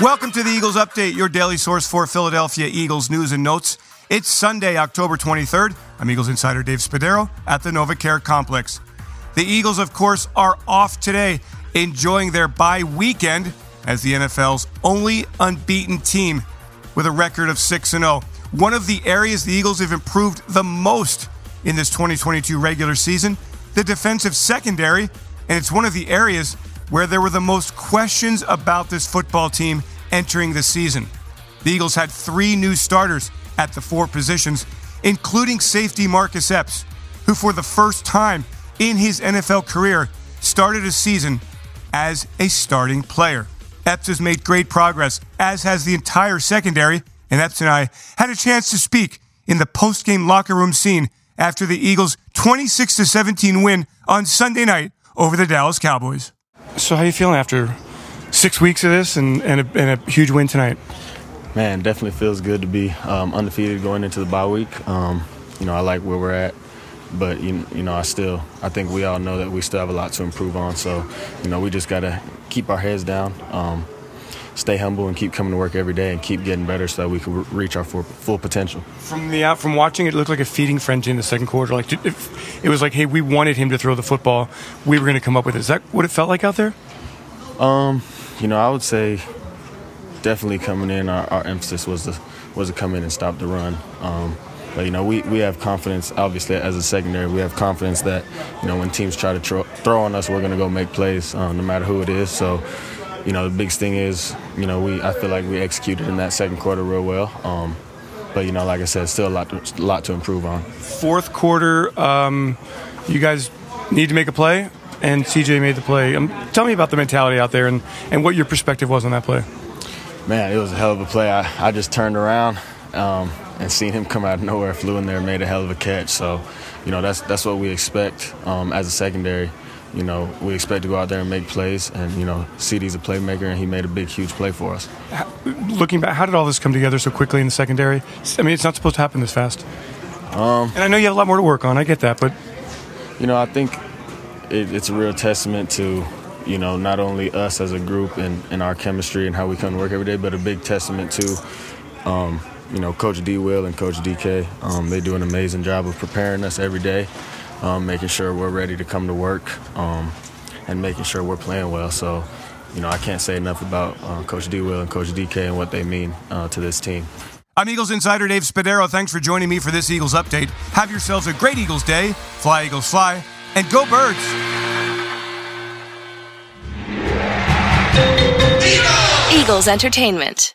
Welcome to the Eagles Update, your daily source for Philadelphia Eagles news and notes. It's Sunday, October 23rd. I'm Eagles insider Dave Spadaro at the NovaCare Complex. The Eagles, of course, are off today, enjoying their bye weekend as the NFL's only unbeaten team with a record of 6 0. One of the areas the Eagles have improved the most in this 2022 regular season, the defensive secondary, and it's one of the areas where there were the most questions about this football team entering the season. The Eagles had three new starters at the four positions, including safety Marcus Epps, who for the first time in his NFL career started a season as a starting player. Epps has made great progress, as has the entire secondary, and Epps and I had a chance to speak in the post-game locker room scene after the Eagles' 26 17 win on Sunday night over the Dallas Cowboys. So, how are you feeling after six weeks of this and, and, a, and a huge win tonight? Man, definitely feels good to be um, undefeated going into the bye week. Um, you know, I like where we're at, but you, you know, I still, I think we all know that we still have a lot to improve on. So, you know, we just got to keep our heads down, um, stay humble, and keep coming to work every day and keep getting better so that we can reach our full, full potential. From the out, from watching it, looked like a feeding frenzy in the second quarter. Like it, it was like, hey, we wanted him to throw the football. We were going to come up with it. Is that what it felt like out there? Um, you know, I would say definitely coming in, our, our emphasis was to was to come in and stop the run. Um, but you know, we, we have confidence. Obviously, as a secondary, we have confidence that you know when teams try to tro- throw on us, we're going to go make plays, um, no matter who it is. So, you know, the biggest thing is, you know, we I feel like we executed in that second quarter real well. Um, but you know, like I said, still a lot to, lot to improve on. Fourth quarter, um, you guys need to make a play, and CJ made the play. Um, tell me about the mentality out there and, and what your perspective was on that play. Man, it was a hell of a play. I, I just turned around um, and seen him come out of nowhere, flew in there, made a hell of a catch. So, you know, that's that's what we expect um, as a secondary. You know, we expect to go out there and make plays, and you know, CJ's a playmaker, and he made a big, huge play for us. Looking back, how did all this come together so quickly in the secondary? I mean, it's not supposed to happen this fast. Um, and I know you have a lot more to work on. I get that, but you know, I think it, it's a real testament to you know, not only us as a group and, and our chemistry and how we come to work every day, but a big testament to, um, you know, Coach D. Will and Coach DK. Um, they do an amazing job of preparing us every day, um, making sure we're ready to come to work, um, and making sure we're playing well. So, you know, I can't say enough about uh, Coach D. Will and Coach DK and what they mean uh, to this team. I'm Eagles insider Dave Spadaro. Thanks for joining me for this Eagles update. Have yourselves a great Eagles day. Fly, Eagles, fly, and go, birds. Eagles Entertainment.